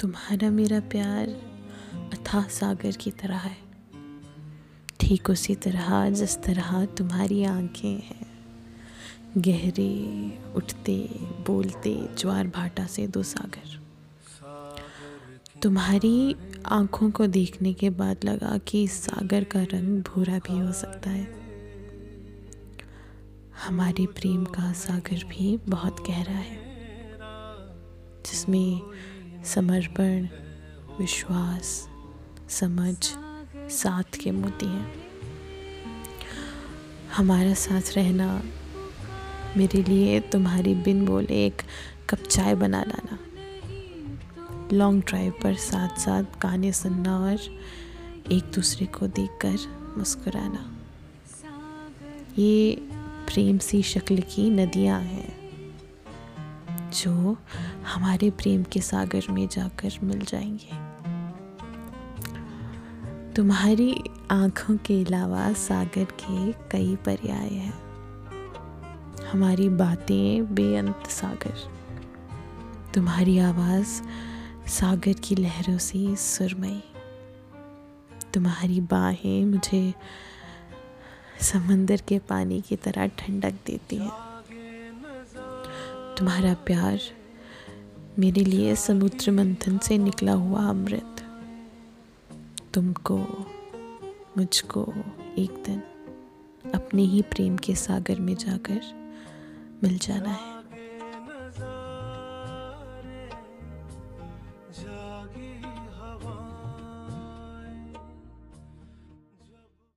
तुम्हारा मेरा प्यार अथाह सागर की तरह है। ठीक उसी तरह, जिस तरह तुम्हारी आँखें हैं। गहरे, उठते, बोलते, ज्वार भाटा से दो सागर। तुम्हारी आँखों को देखने के बाद लगा कि सागर का रंग भूरा भी हो सकता है। हमारे प्रेम का सागर भी बहुत गहरा है, जिसमें समर्पण विश्वास, समझ साथ के मोती हैं। हमारा साथ रहना मेरे लिए, तुम्हारी बिन बोले एक कप चाय बना लाना। लॉन्ग ड्राइव पर साथ साथ गाने सुनना और एक दूसरे को देखकर मुस्कुराना। ये प्रेम सी शक्ल की नदियाँ हैं। जो हमारे प्रेम के सागर में जाकर मिल जाएँगे। तुम्हारी आँखों के अलावा सागर के कई पर्याय हैं। हमारी बातें बेअंत सागर। तुम्हारी आवाज़ सागर की लहरों से सुरमई। तुम्हारी बाहें मुझे समंदर के पानी की तरह ठंडक देती हैं। तुम्हारा प्यार मेरे लिए समुद्र मंथन से निकला हुआ अमृत। तुमको, मुझको एक दिन अपने ही प्रेम के सागर में जाकर मिल जाना है।